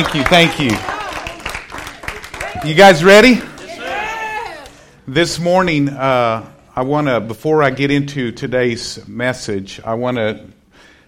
Thank you, thank you. You guys ready? This morning, uh, I want to, before I get into today's message, I want to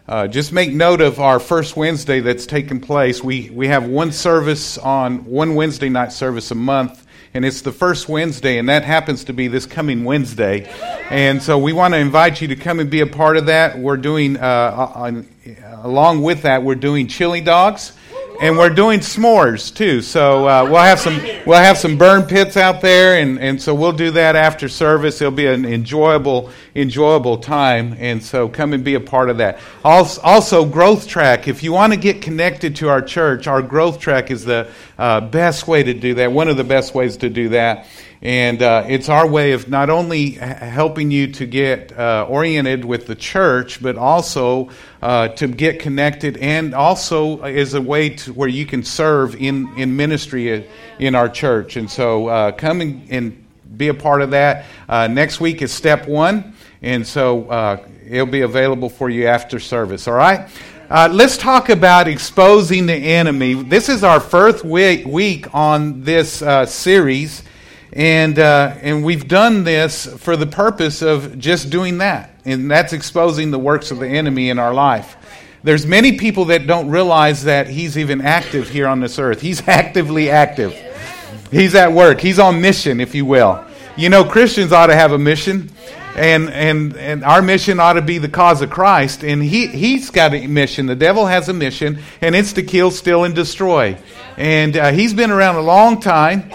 uh, just make note of our first Wednesday that's taken place. We, we have one service on, one Wednesday night service a month, and it's the first Wednesday, and that happens to be this coming Wednesday. And so we want to invite you to come and be a part of that. We're doing, uh, on, along with that, we're doing chili dogs and we're doing s'mores too. So uh, we'll have some we'll have some burn pits out there, and, and so we'll do that after service. It'll be an enjoyable enjoyable time, and so come and be a part of that. Also, growth track. If you want to get connected to our church, our growth track is the uh, best way to do that. One of the best ways to do that. And uh, it's our way of not only helping you to get uh, oriented with the church, but also uh, to get connected, and also is a way to, where you can serve in, in ministry in our church. And so uh, come and, be a part of that. Uh, next week is step one, and so uh, it'll be available for you after service. All right? let's talk about exposing the enemy. This is our first week, week on this series. And, uh, and we've done this for the purpose of just doing that. And that's exposing the works of the enemy in our life. There's many people that don't realize that he's even active here on this earth. He's actively active. He's at work. He's on mission, if you will. You know, Christians ought to have a mission. And, and, and our mission ought to be the cause of Christ. And he, he's got a mission. The devil has a mission, and it's to kill, steal, and destroy. And uh, he's been around a long time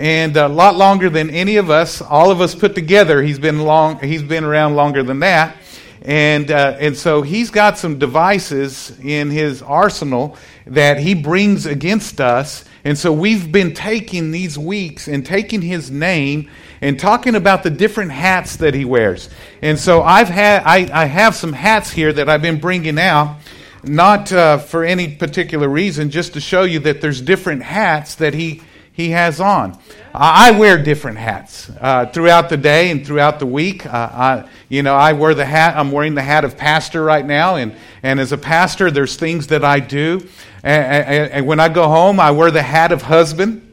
and a lot longer than any of us, all of us put together. He's been long. He's been around longer than that, and uh, and so he's got some devices in his arsenal that he brings against us. And so we've been taking these weeks and taking his name and talking about the different hats that he wears. And so I've had I, I have some hats here that I've been bringing out not uh, for any particular reason, just to show you that there's different hats that he he has on. I wear different hats uh, throughout the day and throughout the week. Uh, I, you know, I wear the hat. I'm wearing the hat of pastor right now, and and as a pastor, there's things that I do. And, and, and when I go home, I wear the hat of husband.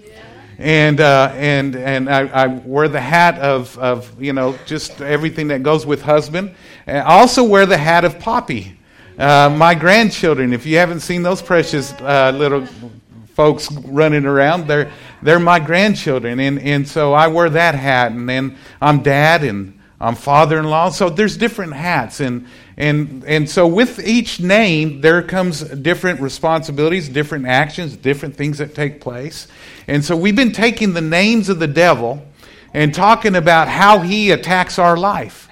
And uh, and and I, I, wear the hat of, of you know just everything that goes with husband. And I also wear the hat of Poppy, uh, my grandchildren. If you haven't seen those precious uh, little folks running around. They're, they're my grandchildren. And, and so I wear that hat. And then I'm dad and I'm father in law. So there's different hats. And, and, and so with each name, there comes different responsibilities, different actions, different things that take place. And so we've been taking the names of the devil and talking about how he attacks our life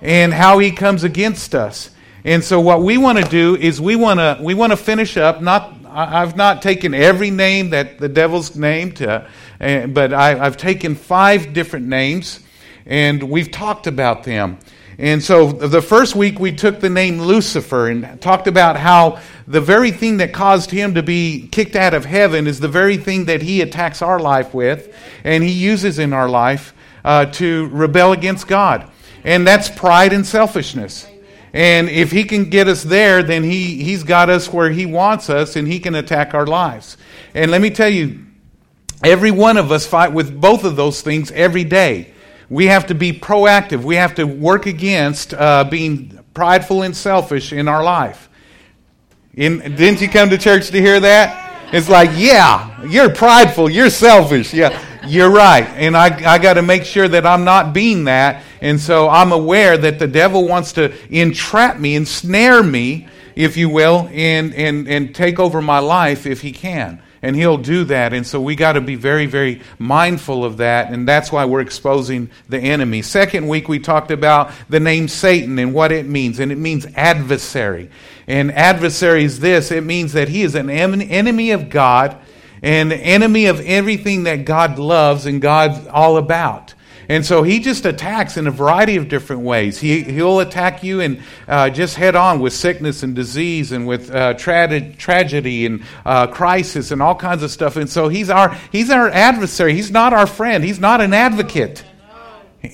and how he comes against us. And so what we want to do is we want to we want to finish up not I've not taken every name that the devil's named, uh, but I, have taken five different names, and we've talked about them. And so the first week we took the name Lucifer and talked about how the very thing that caused him to be kicked out of heaven is the very thing that he attacks our life with, and he uses in our life uh, to rebel against God. And that's pride and selfishness. And if he can get us there, then he, he's got us where he wants us and he can attack our lives. And let me tell you, every one of us fight with both of those things every day. We have to be proactive. We have to work against uh, being prideful and selfish in our life. In, didn't you come to church to hear that? It's like, yeah, you're prideful, you're selfish. Yeah, you're right. And I, I got to make sure that I'm not being that. And so I'm aware that the devil wants to entrap me, ensnare me, if you will, and, and, and take over my life if he can. And he'll do that. And so we got to be very, very mindful of that. And that's why we're exposing the enemy. Second week, we talked about the name Satan and what it means. And it means adversary. And adversary is this it means that he is an enemy of God and enemy of everything that God loves and God's all about. And so he just attacks in a variety of different ways. He, he'll attack you and uh, just head on with sickness and disease and with uh, tra- tragedy and uh, crisis and all kinds of stuff. And so he's our, he's our adversary. He's not our friend. He's not an advocate.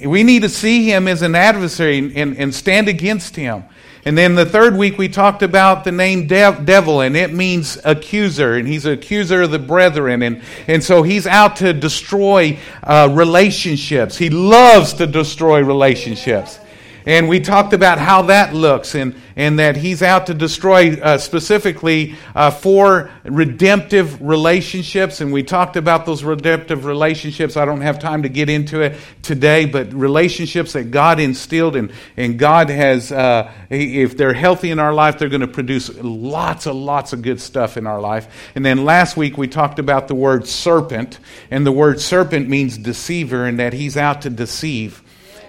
We need to see him as an adversary and, and stand against him. And then the third week we talked about the name dev- devil, and it means accuser, and he's an accuser of the brethren, and, and so he's out to destroy uh, relationships. He loves to destroy relationships. And we talked about how that looks and, and that he's out to destroy uh, specifically uh, four redemptive relationships. And we talked about those redemptive relationships. I don't have time to get into it today, but relationships that God instilled and, and God has, uh, if they're healthy in our life, they're going to produce lots and lots of good stuff in our life. And then last week we talked about the word serpent. And the word serpent means deceiver and that he's out to deceive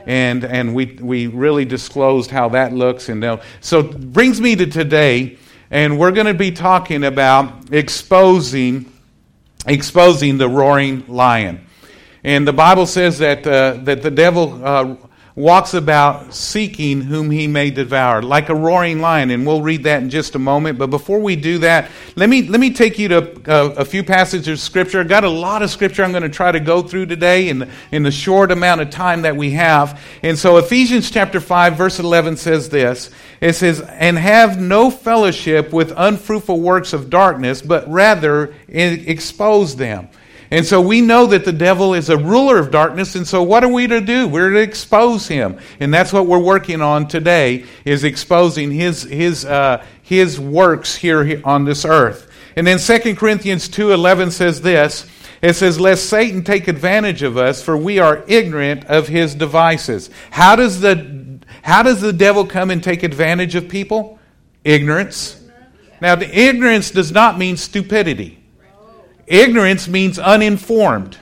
and and we we really disclosed how that looks and so brings me to today and we're going to be talking about exposing exposing the roaring lion. And the bible says that uh, that the devil uh, walks about seeking whom he may devour, like a roaring lion. And we'll read that in just a moment. But before we do that, let me, let me take you to a, uh, a few passages of Scripture. I've got a lot of Scripture I'm going to try to go through today in in the short amount of time that we have. And so Ephesians chapter 5, verse 11 says this. It says, And have no fellowship with unfruitful works of darkness, but rather expose them. And so we know that the devil is a ruler of darkness, and so what are we to do? We're to expose him. And that's what we're working on today, is exposing his, his, uh, his works here on this earth. And then 2 Corinthians 2.11 says this, it says, Lest Satan take advantage of us, for we are ignorant of his devices. How does the, how does the devil come and take advantage of people? Ignorance. Now, the ignorance does not mean stupidity. Ignorance means uninformed.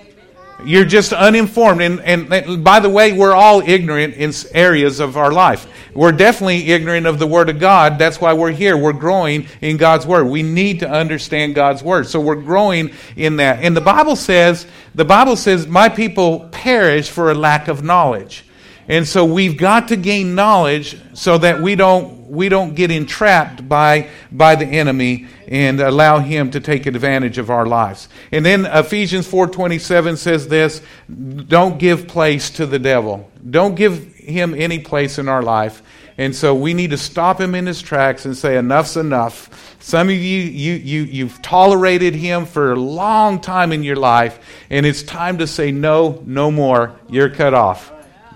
You're just uninformed. And, and, by the way, we're all ignorant in areas of our life. We're definitely ignorant of the Word of God. That's why we're here. We're growing in God's Word. We need to understand God's Word. So we're growing in that. And the Bible says, the Bible says, my people perish for a lack of knowledge. And so we've got to gain knowledge so that we don't we don't get entrapped by by the enemy and allow him to take advantage of our lives. And then Ephesians 4:27 says this, don't give place to the devil. Don't give him any place in our life. And so we need to stop him in his tracks and say enough's enough. Some of you, you, you, you've tolerated him for a long time in your life, and it's time to say, no, no more. You're cut off.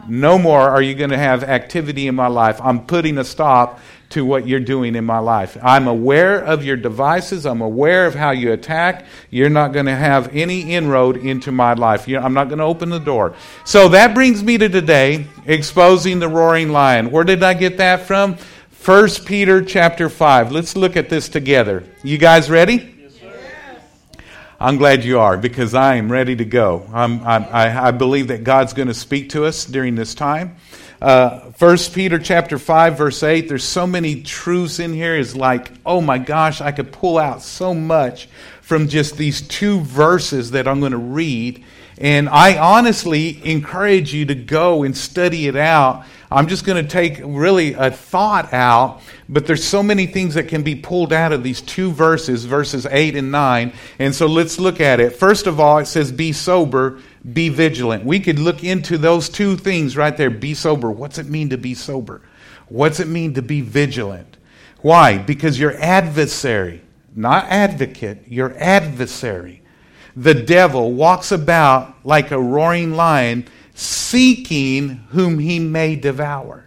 No more are you going to have activity in my life. I'm putting a stop to what you're doing in my life. I'm aware of your devices. I'm aware of how you attack. You're not going to have any inroad into my life. I'm not going to open the door. So that brings me to today, exposing the roaring lion. Where did I get that from? 1 Peter chapter 5. Let's look at this together. You guys ready? I'm glad you are because I am ready to go. I, I believe that God's going to speak to us during this time. Uh, First Peter chapter five verse eight. There's so many truths in here. Is like, oh my gosh, I could pull out so much from just these two verses that I'm going to read. And I honestly encourage you to go and study it out I'm just going to take really a thought out, but there's so many things that can be pulled out of these two verses, verses 8 and 9. And so let's look at it. First of all, it says, Be sober, be vigilant. We could look into those two things right there. Be sober. What's it mean to be sober? What's it mean to be vigilant? Why? Because your adversary, not advocate, your adversary, the devil, walks about like a roaring lion seeking whom he may devour.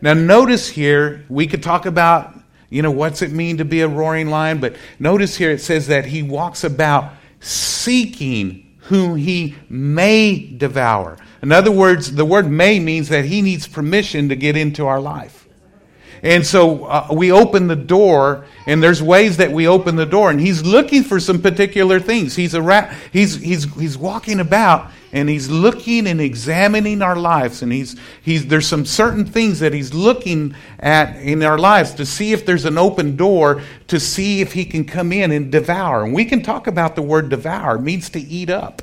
Now, notice here, we could talk about, you know, what's it mean to be a roaring lion, but notice here it says that he walks about seeking whom he may devour. In other words, the word may means that he needs permission to get into our life. And so uh, we open the door, and there's ways that we open the door, and he's looking for some particular things. He's, a ra- he's, he's, he's walking about, and he's looking and examining our lives, and he's, he's, there's some certain things that he's looking at in our lives to see if there's an open door, to see if he can come in and devour. And we can talk about the word devour, it means to eat up.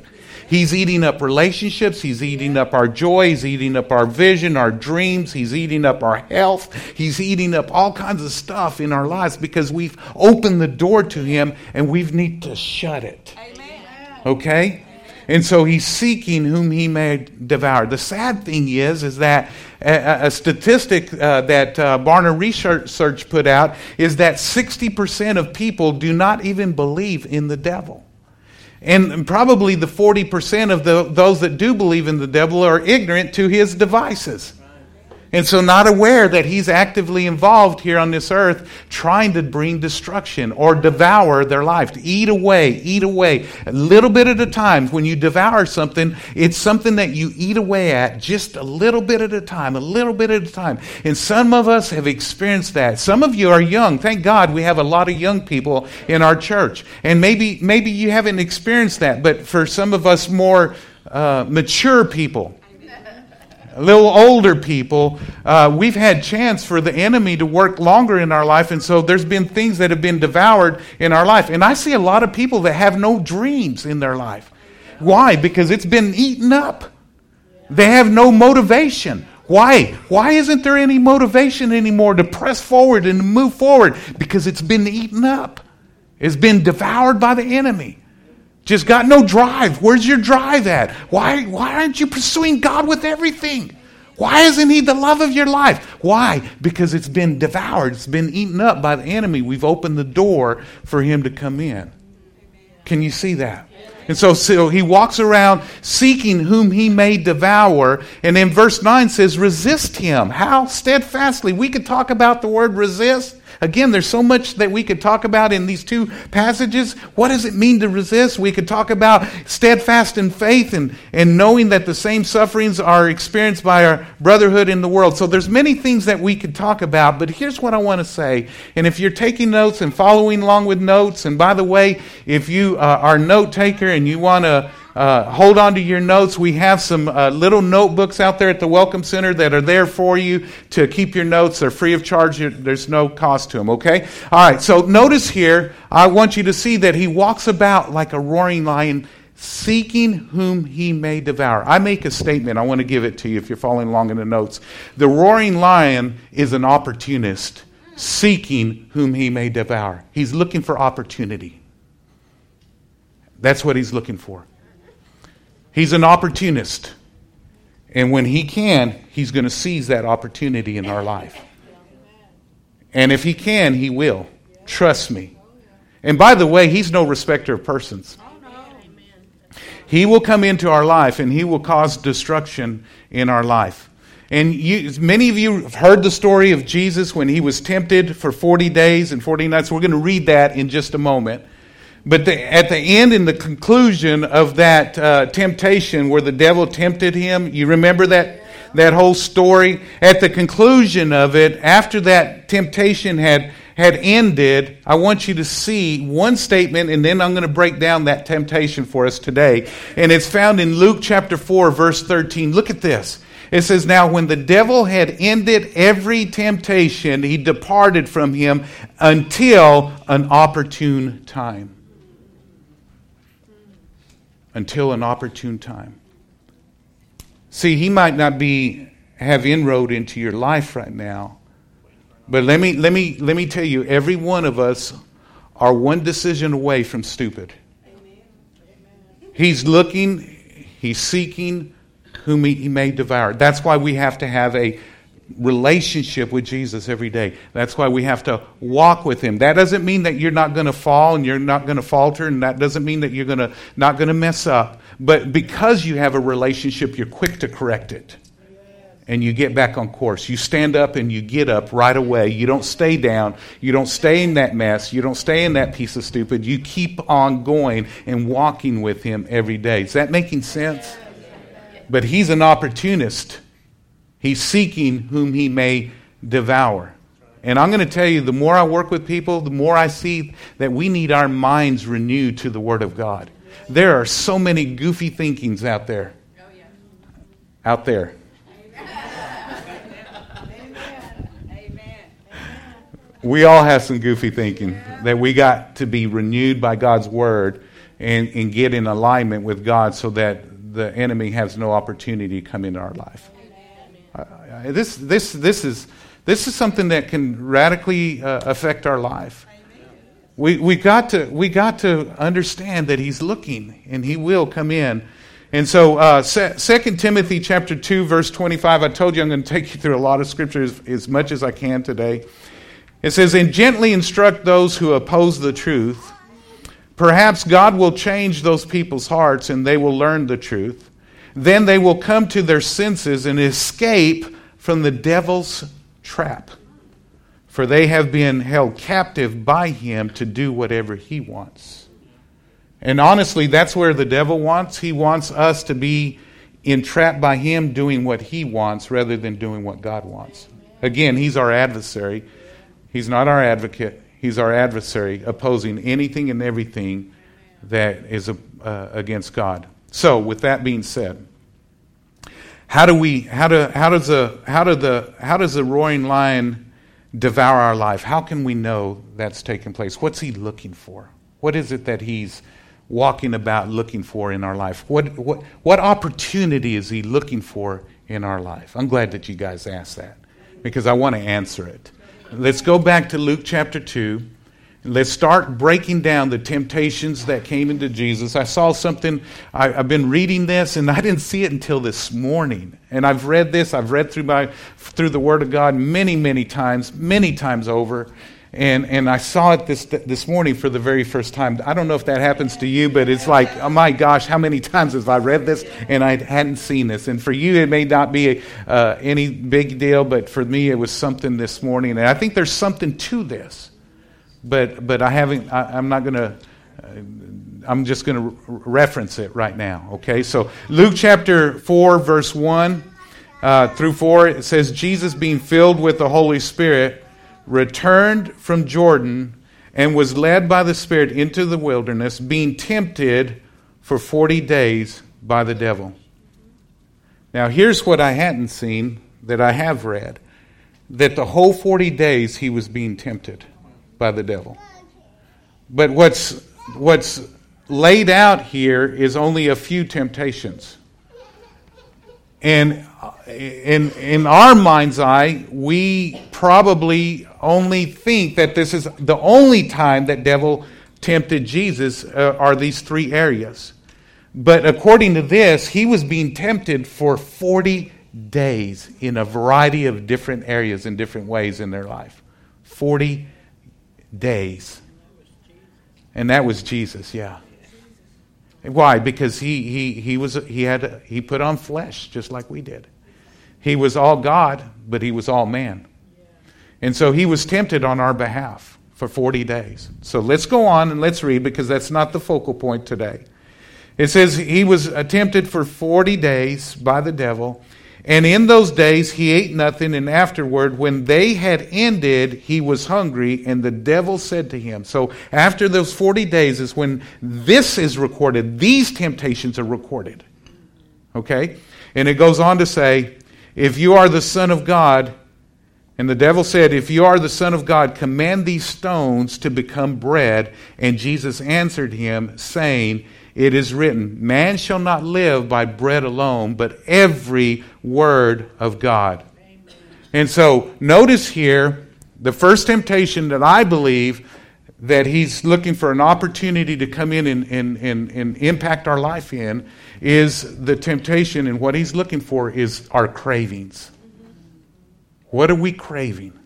He's eating up relationships. He's eating up our joy. He's eating up our vision, our dreams. He's eating up our health. He's eating up all kinds of stuff in our lives because we've opened the door to Him and we need to shut it. Amen. Okay? And so he's seeking whom he may devour. The sad thing is, is that a, a statistic uh, that uh, Barna Research put out is that 60% of people do not even believe in the devil. And probably the 40% of the, those that do believe in the devil are ignorant to his devices. And so, not aware that he's actively involved here on this earth trying to bring destruction or devour their life, to eat away, eat away, a little bit at a time. When you devour something, it's something that you eat away at just a little bit at a time, a little bit at a time. And some of us have experienced that. Some of you are young. Thank God we have a lot of young people in our church. And maybe, maybe you haven't experienced that, but for some of us more uh, mature people, a little older people, uh, we've had chance for the enemy to work longer in our life, and so there's been things that have been devoured in our life. And I see a lot of people that have no dreams in their life. Why? Because it's been eaten up. They have no motivation. Why? Why isn't there any motivation anymore to press forward and move forward? Because it's been eaten up. It's been devoured by the enemy. Just got no drive. Where's your drive at? Why, why aren't you pursuing God with everything? Why isn't He the love of your life? Why? Because it's been devoured, it's been eaten up by the enemy. We've opened the door for Him to come in. Can you see that? And so, so he walks around seeking whom he may devour. And then verse 9 says, resist him. How? Steadfastly. We could talk about the word resist Again, there's so much that we could talk about in these two passages. What does it mean to resist? We could talk about steadfast in faith and, and knowing that the same sufferings are experienced by our brotherhood in the world. So there's many things that we could talk about, but here's what I want to say. And if you're taking notes and following along with notes, and by the way, if you uh, are a note taker and you want to uh, hold on to your notes. We have some uh, little notebooks out there at the Welcome Center that are there for you to keep your notes. They're free of charge, there's no cost to them, okay? All right, so notice here, I want you to see that he walks about like a roaring lion, seeking whom he may devour. I make a statement, I want to give it to you if you're following along in the notes. The roaring lion is an opportunist seeking whom he may devour. He's looking for opportunity. That's what he's looking for. He's an opportunist. And when he can, he's going to seize that opportunity in our life. And if he can, he will. Trust me. And by the way, he's no respecter of persons. He will come into our life and he will cause destruction in our life. And you, many of you have heard the story of Jesus when he was tempted for 40 days and 40 nights. We're going to read that in just a moment. But the, at the end, in the conclusion of that uh, temptation where the devil tempted him, you remember that, that whole story? At the conclusion of it, after that temptation had, had ended, I want you to see one statement, and then I'm going to break down that temptation for us today. And it's found in Luke chapter 4, verse 13. Look at this. It says, Now when the devil had ended every temptation, he departed from him until an opportune time until an opportune time. See, he might not be have inroad into your life right now. But let me let me let me tell you, every one of us are one decision away from stupid. He's looking, he's seeking whom he, may devour. That's why we have to have a relationship with Jesus every day. That's why we have to walk with him. That doesn't mean that you're not going to fall and you're not going to falter and that doesn't mean that you're going to not going to mess up. But because you have a relationship, you're quick to correct it. And you get back on course. You stand up and you get up right away. You don't stay down. You don't stay in that mess. You don't stay in that piece of stupid. You keep on going and walking with him every day. Is that making sense? But he's an opportunist. He's seeking whom he may devour. And I'm going to tell you, the more I work with people, the more I see that we need our minds renewed to the Word of God. There are so many goofy thinkings out there. Out there. We all have some goofy thinking that we got to be renewed by God's Word and, and get in alignment with God so that the enemy has no opportunity to come into our life. Uh, this, this, this, is, this is something that can radically uh, affect our life. We, we, got to, we got to understand that he's looking and he will come in. And so, uh, 2 Timothy chapter 2, verse 25, I told you I'm going to take you through a lot of scriptures as much as I can today. It says, And gently instruct those who oppose the truth. Perhaps God will change those people's hearts and they will learn the truth. Then they will come to their senses and escape from the devil's trap. For they have been held captive by him to do whatever he wants. And honestly, that's where the devil wants. He wants us to be entrapped by him doing what he wants rather than doing what God wants. Again, he's our adversary. He's not our advocate. He's our adversary, opposing anything and everything that is uh, against God. So, with that being said, how do we how do how does a how do the how does the roaring lion devour our life? How can we know that's taking place? What's he looking for? What is it that he's walking about looking for in our life? What what what opportunity is he looking for in our life? I'm glad that you guys asked that because I want to answer it. Let's go back to Luke chapter 2 Let's start breaking down the temptations that came into Jesus. I saw something, I, have been reading this, and I didn't see it until this morning. And I've read this, I've read through, my, through the Word of God many, many times, many times over. And, and I saw it this, this morning for the very first time. I don't know if that happens to you, but it's like, oh my gosh, how many times have I read this and I hadn't seen this? And for you, it may not be uh, any big deal, but for me, it was something this morning. And I think there's something to this but but I haven't. I, am not going to. I'm just going to reference it right now. Okay, so Luke chapter four, verse one uh, through four, it says Jesus, being filled with the Holy Spirit, returned from Jordan and was led by the Spirit into the wilderness, being tempted for forty days by the devil. Now, here's what I hadn't seen that I have read that the whole 40 days he was being tempted by the devil. But what's, what's laid out here is only a few temptations. And in, in our mind's eye, we probably only think that this is the only time that devil tempted Jesus uh, are these three areas. But according to this, he was being tempted for 40 days in a variety of different areas in different ways in their life. 40 days. And that was Jesus, yeah. Why? Because he, he, he, was, he, had, he put on flesh just like we did. He was all God, but he was all man. And so he was tempted on our behalf for 40 days. So let's go on and let's read because that's not the focal point today. It says he was tempted for 40 days by the devil. And in those days he ate nothing, and afterward, when they had ended, he was hungry, and the devil said to him. So after those 40 days is when this is recorded. These temptations are recorded. Okay? And it goes on to say, If you are the Son of God, and the devil said, If you are the Son of God, command these stones to become bread. And Jesus answered him, saying, it is written, Man shall not live by bread alone, but every word of God. And so, notice here the first temptation that I believe that he's looking for an opportunity to come in and, and, and, and impact our life in is the temptation, and what he's looking for is our cravings. What are we craving?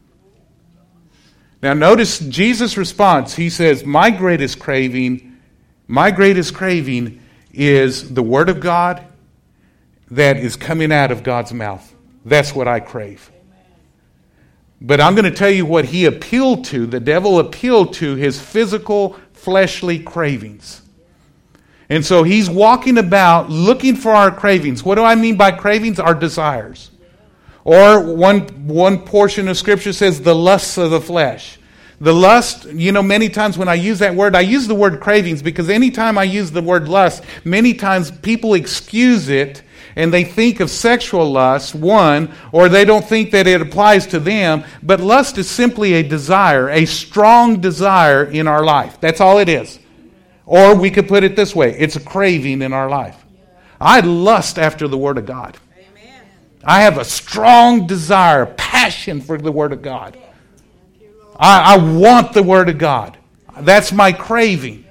Now, notice Jesus' response. He says, My greatest craving my greatest craving is the Word of God that is coming out of God's mouth. That's what I crave. But I'm going to tell you what he appealed to. The devil appealed to his physical, fleshly cravings. And so he's walking about looking for our cravings. What do I mean by cravings? Our desires. Or one, one portion of Scripture says the lusts of the flesh. The lust, you know, many times when I use that word, I use the word cravings because anytime I use the word lust, many times people excuse it and they think of sexual lust, one, or they don't think that it applies to them. But lust is simply a desire, a strong desire in our life. That's all it is. Or we could put it this way it's a craving in our life. I lust after the Word of God. I have a strong desire, passion for the Word of God. I, I want the Word of God. That's my craving.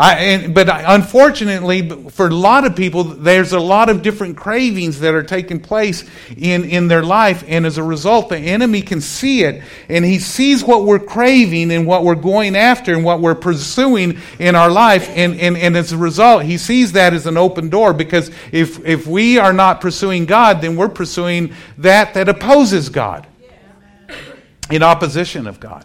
I, and, but unfortunately, for a lot of people, there's a lot of different cravings that are taking place in, in their life. And as a result, the enemy can see it. And he sees what we're craving and what we're going after and what we're pursuing in our life. And, and, and as a result, he sees that as an open door because if, if we are not pursuing God, then we're pursuing that that opposes God in opposition of God.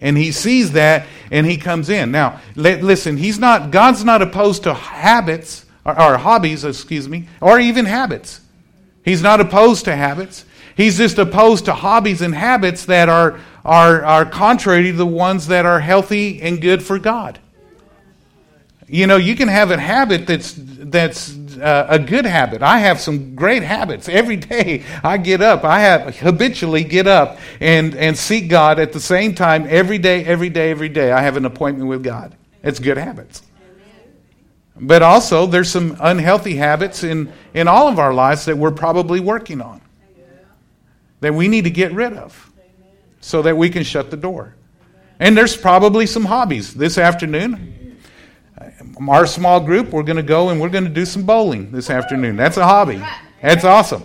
And he sees that and he comes in. Now, listen, he's not God's not opposed to habits or, or hobbies, excuse me, or even habits. He's not opposed to habits. He's just opposed to hobbies and habits that are, are, are contrary to the ones that are healthy and good for God. You know, you can have a habit that's that's uh, a good habit. I have some great habits. Every day I get up, I have habitually get up and and seek God at the same time every day, every day, every day. I have an appointment with God. It's good habits. But also, there's some unhealthy habits in, in all of our lives that we're probably working on that we need to get rid of so that we can shut the door. And there's probably some hobbies. This afternoon, our small group, we're going to go and we're going to do some bowling this afternoon. That's a hobby. That's awesome.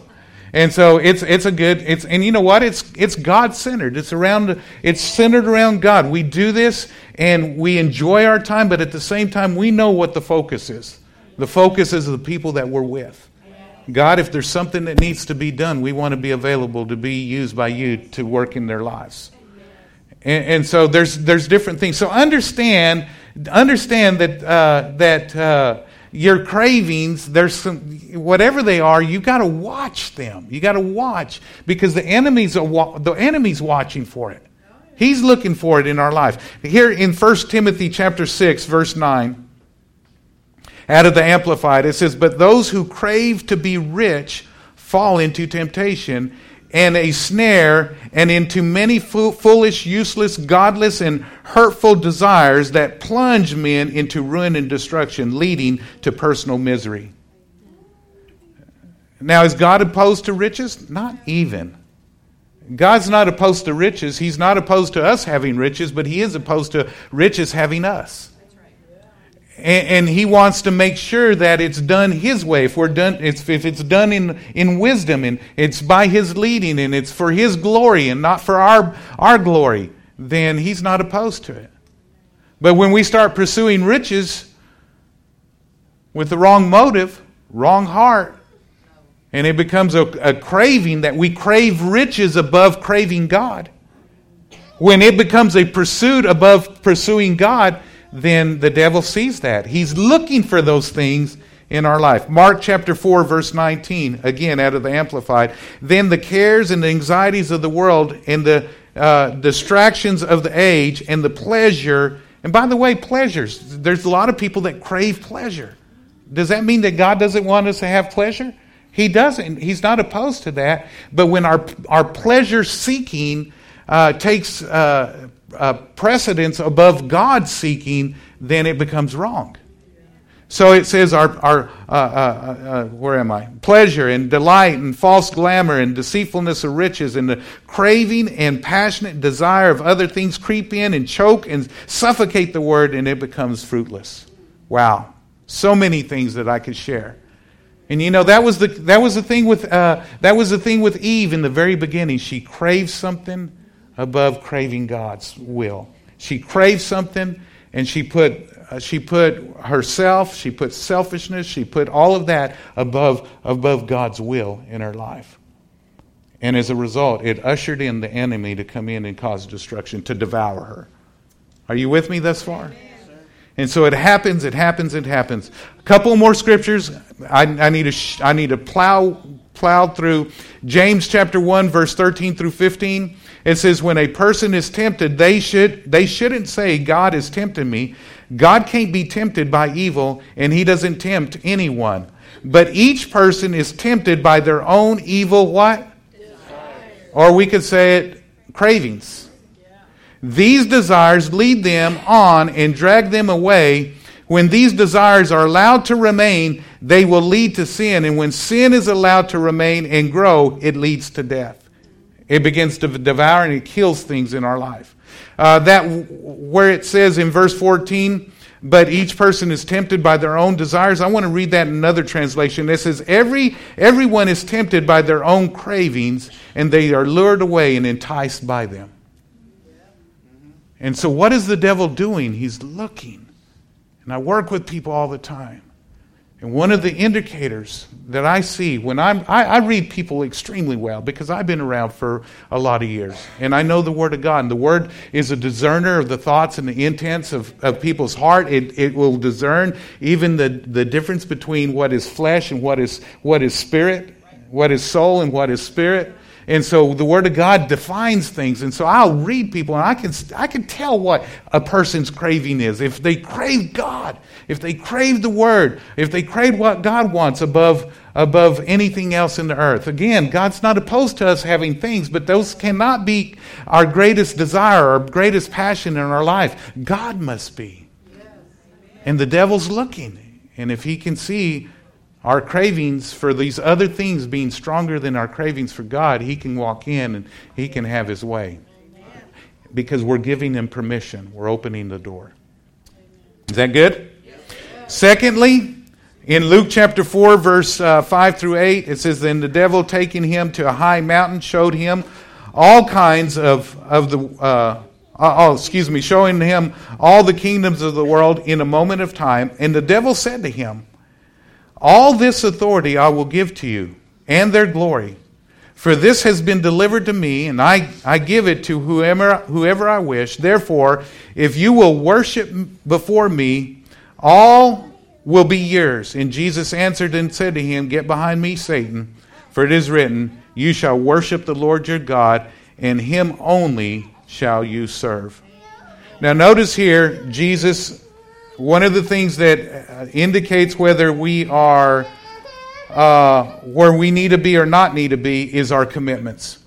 And so it's it's a good it's and you know what it's it's God centered. It's around it's centered around God. We do this and we enjoy our time, but at the same time we know what the focus is. The focus is the people that we're with. God, if there's something that needs to be done, we want to be available to be used by you to work in their lives. And, and so there's there's different things. So understand understand that uh, that uh, your cravings, there's some whatever they are, you got to watch them. You got to watch because the enemy's wa- the enemy's watching for it. He's looking for it in our life. Here in 1 Timothy chapter 6 verse 9 out of the amplified it says but those who crave to be rich fall into temptation and a snare, and into many foolish, useless, godless, and hurtful desires that plunge men into ruin and destruction, leading to personal misery. Now, is God opposed to riches? Not even. God's not opposed to riches. He's not opposed to us having riches, but He is opposed to riches having us and, he wants to make sure that it's done his way. If we're done, it's, if it's done in, in wisdom and it's by his leading and it's for his glory and not for our, our glory, then he's not opposed to it. But when we start pursuing riches with the wrong motive, wrong heart, and it becomes a, a craving that we crave riches above craving God, when it becomes a pursuit above pursuing God, then the devil sees that. He's looking for those things in our life. Mark chapter 4, verse 19, again out of the Amplified. Then the cares and anxieties of the world and the uh, distractions of the age and the pleasure. And by the way, pleasures. There's a lot of people that crave pleasure. Does that mean that God doesn't want us to have pleasure? He doesn't. He's not opposed to that. But when our, our pleasure seeking uh, takes uh, uh, precedence above God seeking, then it becomes wrong. So it says our, our uh, uh, uh, where am I? Pleasure and delight and false glamour and deceitfulness of riches and the craving and passionate desire of other things creep in and choke and suffocate the word and it becomes fruitless. Wow. So many things that I could share. And you know that was the that was the thing with uh, that was the thing with Eve in the very beginning. She craved something above craving God's will. She craved something and she put, uh, she put herself, she put selfishness, she put all of that above, above God's will in her life. And as a result, it ushered in the enemy to come in and cause destruction, to devour her. Are you with me thus far? And so it happens, it happens, it happens. A couple more scriptures. I, I need to, I need to plow, plow through James chapter 1, verse 13 through 15. It says when a person is tempted, they should they shouldn't say God is tempting me. God can't be tempted by evil and he doesn't tempt anyone. But each person is tempted by their own evil what? Or we could say it cravings. These desires lead them on and drag them away. When these desires are allowed to remain, they will lead to sin. And when sin is allowed to remain and grow, it leads to death. It begins to devour and it kills things in our life. Uh, that where it says in verse 14, but each person is tempted by their own desires. I want to read that in another translation. It says, Every, Everyone is tempted by their own cravings, and they are lured away and enticed by them. And so, what is the devil doing? He's looking. And I work with people all the time. And one of the indicators that I see when I'm, I, I, read people extremely well because I've been around for a lot of years and I know the Word of God. And the Word is a discerner of the thoughts and the intents of, of people's heart. It, it will discern even the, the difference between what is flesh and what is, what is spirit, what is soul and what is spirit. And so the Word of God defines things. And so I'll read people and I can, I can tell what a person's craving is. If they crave God, if they crave the Word, if they crave what God wants above, above anything else in the earth. Again, God's not opposed to us having things, but those cannot be our greatest desire, our greatest passion in our life. God must be. And the devil's looking. And if he can see our cravings for these other things being stronger than our cravings for God, He can walk in and He can have His way. Because we're giving Him permission, we're opening the door. Is that good? Secondly, in Luke chapter 4, verse uh, 5 through 8, it says, Then the devil taking him to a high mountain showed him all kinds of, of the. Uh, oh, excuse me, showing him all the kingdoms of the world in a moment of time. And the devil said to him, all this authority I will give to you, and their glory. For this has been delivered to me, and I, I give it to whoever, whoever I wish. Therefore, if you will worship before me, all will be yours. And Jesus answered and said to him, Get behind me, Satan, for it is written, You shall worship the Lord your God, and him only shall you serve. Now, notice here, Jesus one of the things that uh, indicates whether we are uh, where we need to be or not need to be is our commitments.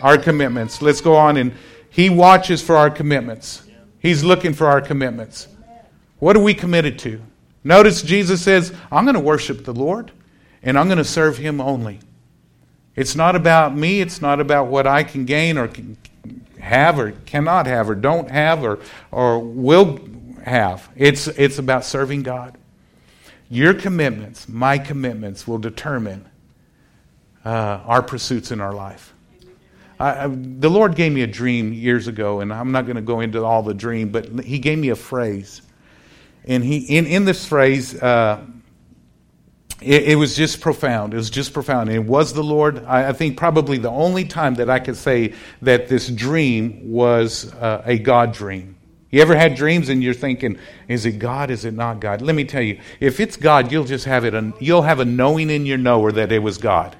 Our commitments. Let's go on and he watches for our commitments. He's looking for our commitments. What are we committed to? Notice Jesus says, I'm going to worship the Lord and I'm going to serve him only. It's not about me, it's not about what I can gain or can have or cannot have or don't have or, or will have. It's, it's about serving God. Your commitments, my commitments, will determine uh, our pursuits in our life. I, I, the Lord gave me a dream years ago, and I'm not going to go into all the dream, but He gave me a phrase. And he, in, in this phrase, uh, it, it, was just profound. It was just profound. And it was the Lord. I, I, think probably the only time that I could say that this dream was uh, a God dream. You ever had dreams and you're thinking, is it God? Is it not God? Let me tell you, if it's God, you'll just have it. You'll have a knowing in your knower that it was God.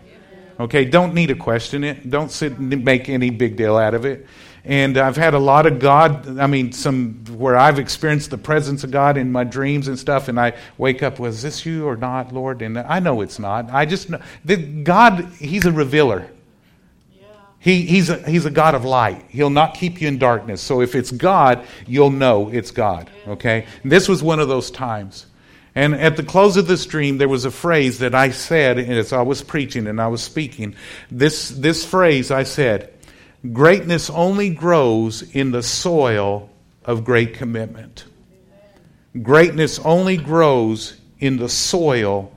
Okay, don't need to question it. Don't sit and make any big deal out of it. And I've had a lot of God, I mean, some where I've experienced the presence of God in my dreams and stuff, and I wake up, was this you or not, Lord? And I know it's not. I just know that God, He's a revealer. He, he's, a, he's a God of light. He'll not keep you in darkness. So if it's God, you'll know it's God. Okay? And this was one of those times. And at the close of this dream, there was a phrase that I said and as I was preaching and I was speaking. This, this phrase I said, Greatness only grows in the soil of great commitment. Greatness only grows in the soil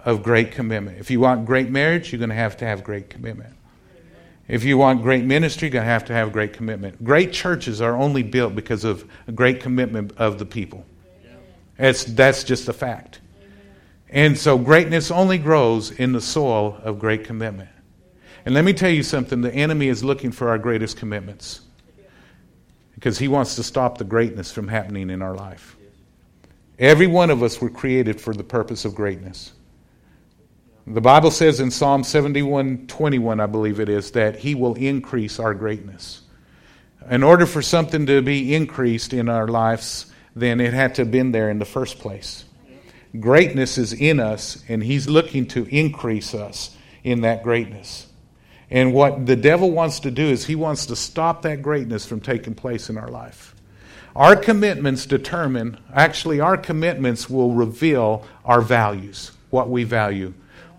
of great commitment. If you want great marriage, you're going to have to have great commitment. If you want great ministry, you're going to have to have great commitment. Great churches are only built because of a great commitment of the people. It's, that's just a fact. And so greatness only grows in the soil of great commitment. And let me tell you something the enemy is looking for our greatest commitments because he wants to stop the greatness from happening in our life. Every one of us were created for the purpose of greatness. The Bible says in Psalm 71 21, I believe it is, that He will increase our greatness. In order for something to be increased in our lives, then it had to have been there in the first place. Greatness is in us, and He's looking to increase us in that greatness. And what the devil wants to do is he wants to stop that greatness from taking place in our life. Our commitments determine, actually, our commitments will reveal our values, what we value.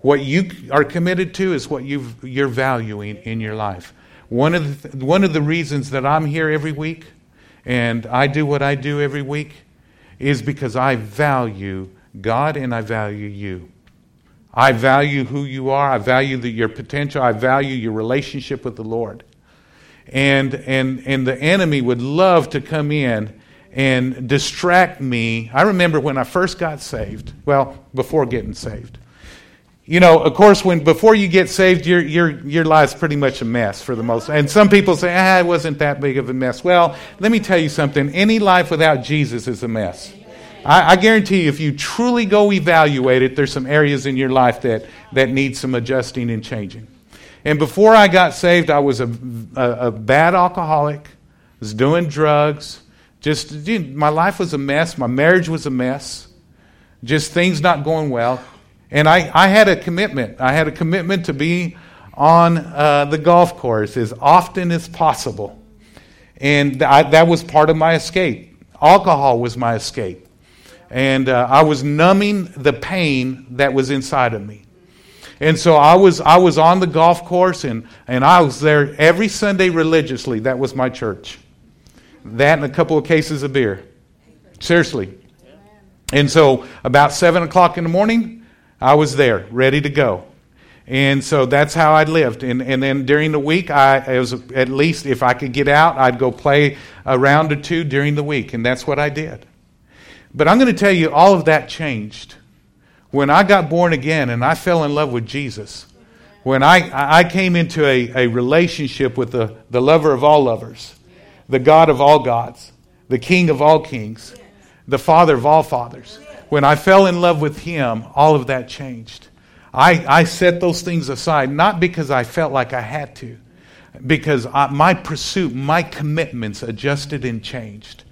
What you are committed to is what you are valuing in your life. One of the, one of the reasons that I'm here every week and I do what I do every week is because I value God and I value you. I value who you are. I value the, your potential. I value your relationship with the Lord. And, and, and the enemy would love to come in and distract me. I remember when I first got saved, well, before getting saved. You know, of course, when before you get saved, your, your, your life's pretty much a mess for the most. And some people say, ah, it wasn't that big of a mess. Well, let me tell you something. Any life without Jesus is a mess. I, I, guarantee you, if you truly go evaluate it, there's some areas in your life that, that need some adjusting and changing. And before I got saved, I was a, a, a bad alcoholic, was doing drugs. Just my life was a mess. My marriage was a mess. Just things not going well. And I, I had a commitment. I had a commitment to be on uh, the golf course as often as possible. And I, that was part of my escape. Alcohol was my escape. And uh, I was numbing the pain that was inside of me. And so I was, I was on the golf course and, and I was there every Sunday religiously. That was my church. That and a couple of cases of beer. Seriously. And so about 7 o'clock in the morning, I was there, ready to go. And so that's how I lived. And, and then during the week, I was at least if I could get out, I'd go play a round or two during the week. And that's what I did. But I'm going to tell you, all of that changed. When I got born again and I fell in love with Jesus, when I, I came into a, a relationship with the, the lover of all lovers, the God of all gods, the King of all kings, the Father of all fathers when I fell in love with him, all of that changed. I, I set those things aside, not because I felt like I had to, because I, my pursuit, my commitments adjusted and changed.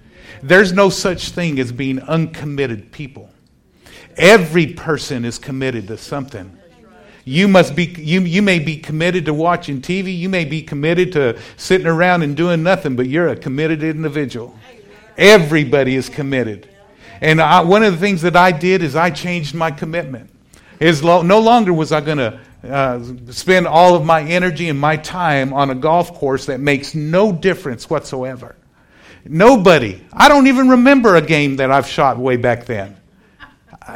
There's no such thing as being uncommitted people. Every person is committed to something. You must be you, you may be committed to watching TV, you may be committed to sitting around and doing nothing, but you're a committed individual. Everybody is committed. And I, one of the things that I did is I changed my commitment. Is lo- no longer was I going to uh, spend all of my energy and my time on a golf course that makes no difference whatsoever. Nobody. I don't even remember a game that I've shot way back then.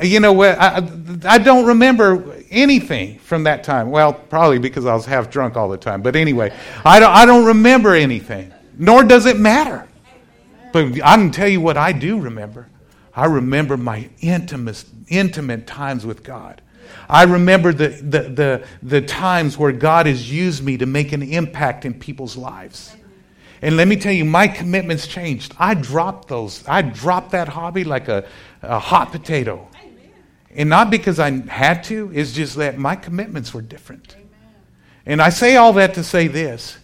You know what? I, I don't remember anything from that time. Well, probably because I was half drunk all the time. But anyway, I don't, I don't remember anything, nor does it matter. But I can tell you what I do remember. I remember my intimate, intimate times with God. I remember the, the, the, the times where God has used me to make an impact in people's lives. And let me tell you, my commitments changed. I dropped those. I dropped that hobby like a, a hot potato. And not because I had to, it's just that my commitments were different. And I say all that to say this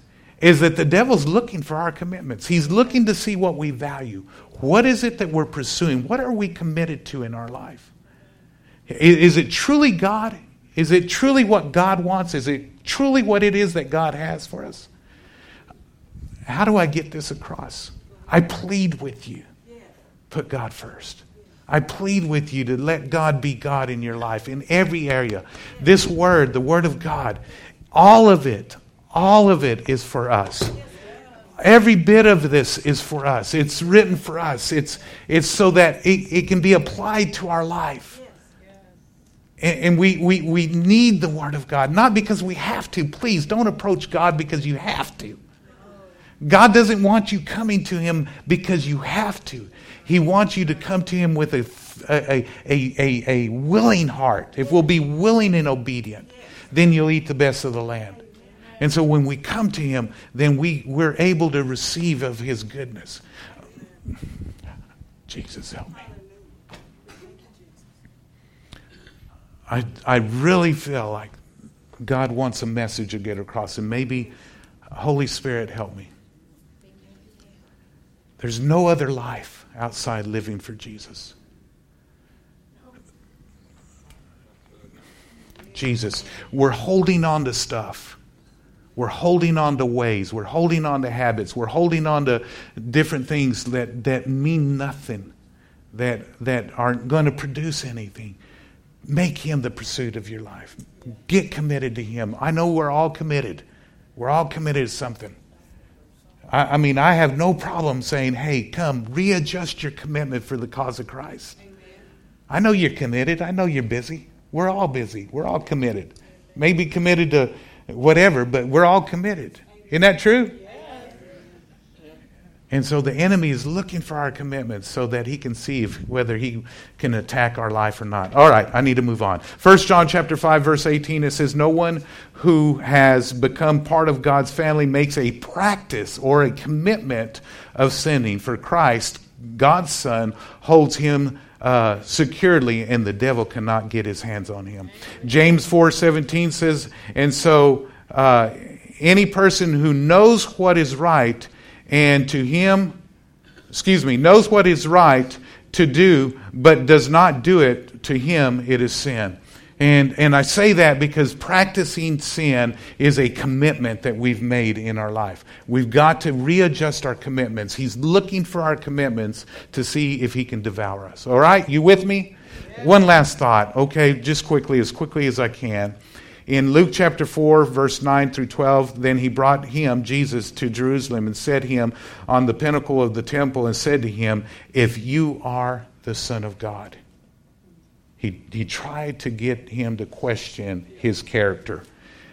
is that the devil's looking for our commitments. He's looking to see what we value. What is it that we're pursuing? What are we committed to in our life? Is it truly God? Is it truly what God wants? Is it truly what it is that God has for us? How do I get this across? I plead with you. Put God first. I plead with you to let God be God in your life in every area. This word, the word of God, all of it, all of it is for us. Every bit of this is for us. It's written for us. It's, it's so that it, it can be applied to our life. And, and we, we, we need the Word of God, not because we have to. Please don't approach God because you have to. God doesn't want you coming to Him because you have to. He wants you to come to Him with a, a, a, a, a willing heart. If we'll be willing and obedient, then you'll eat the best of the land. And so when we come to Him, then we, we're able to receive of His goodness. Jesus, help me. I, I really feel like God wants a message to get across, and maybe Holy Spirit, help me. There's no other life outside living for Jesus. Jesus, we're holding on to stuff. We're holding on to ways. We're holding on to habits. We're holding on to different things that, that mean nothing, that, that aren't going to produce anything. Make Him the pursuit of your life. Get committed to Him. I know we're all committed We're all committed to something. I, I mean, I have no problem saying, hey, come, readjust your commitment for the cause of Christ. I know you're committed. I know you're busy. We're all busy. We're all committed. Maybe committed to whatever, but we're all committed. Isn't that true? And so the enemy is looking for our commitments so that he can see if, whether he can attack our life or not. All right, I need to move on. 1 John chapter 5 verse 18 it says no one who has become part of God's family makes a practice or a commitment of sinning for Christ, God's son holds him uh, securely, and the devil cannot get his hands on him. James four seventeen says, and so uh, any person who knows what is right and to him, excuse me, knows what is right to do, but does not do it, to him it is sin. And, and I say that because practicing sin is a commitment that we've made in our life. We've got to readjust our commitments. He's looking for our commitments to see if he can devour us. All right? You with me? One last thought, okay, just quickly, as quickly as I can. In Luke chapter 4, verse 9 through 12, then he brought him, Jesus, to Jerusalem and set him on the pinnacle of the temple and said to him, If you are the Son of God. He, he tried to get him to question his character.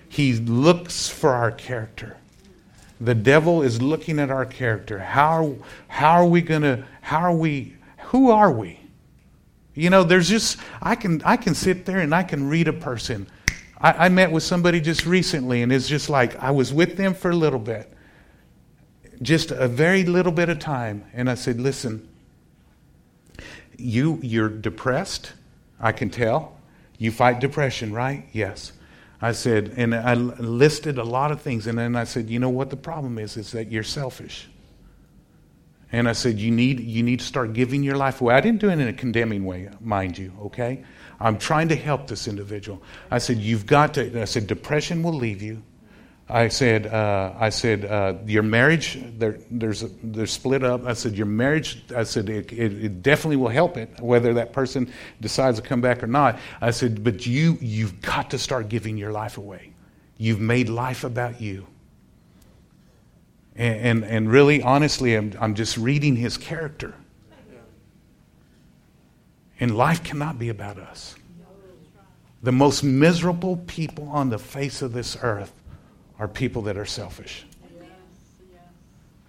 He looks for our character. The devil is looking at our character. How, how are we going to, how are we, who are we? You know, there's just, I can, I can sit there and I can read a person I, I met with somebody just recently, and it's just like I was with them for a little bit, just a very little bit of time, and I said, "Listen, you you're depressed. I can tell. You fight depression, right? Yes." I said, and I listed a lot of things, and then I said, "You know what the problem is? Is that you're selfish." And I said, you need, you need to start giving your life away. I didn't do it in a condemning way, mind you, okay? I'm trying to help this individual. I said, You've got to. I said, Depression will leave you. I said, uh, I said, uh, your marriage, they're, there's they're split up. I said, your marriage, I said, it, it, it, definitely will help it, whether that person decides to come back or not. I said, but you, you've got to start giving your life away. You've made life about you. And, and, and really, honestly, I'm, I'm just reading his character. And life cannot be about us. The most miserable people on the face of this earth are people that are selfish.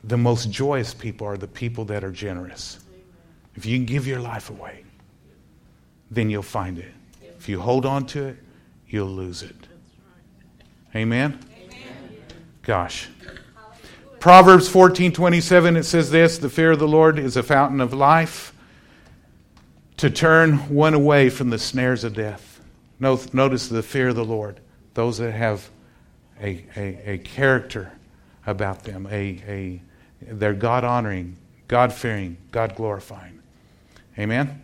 The most joyous people are the people that are generous. If you give your life away, then you'll find it. If you hold on to it, you'll lose it. Amen? Gosh. Proverbs 14:27 it says this, the fear of the Lord is a fountain of life to turn one away from the snares of death. Notice the fear of the Lord. Those that have a, a, a character about them, a, a, they're God honoring, God fearing, God glorifying. Amen? Amen?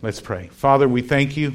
Let's pray. Father, we thank you.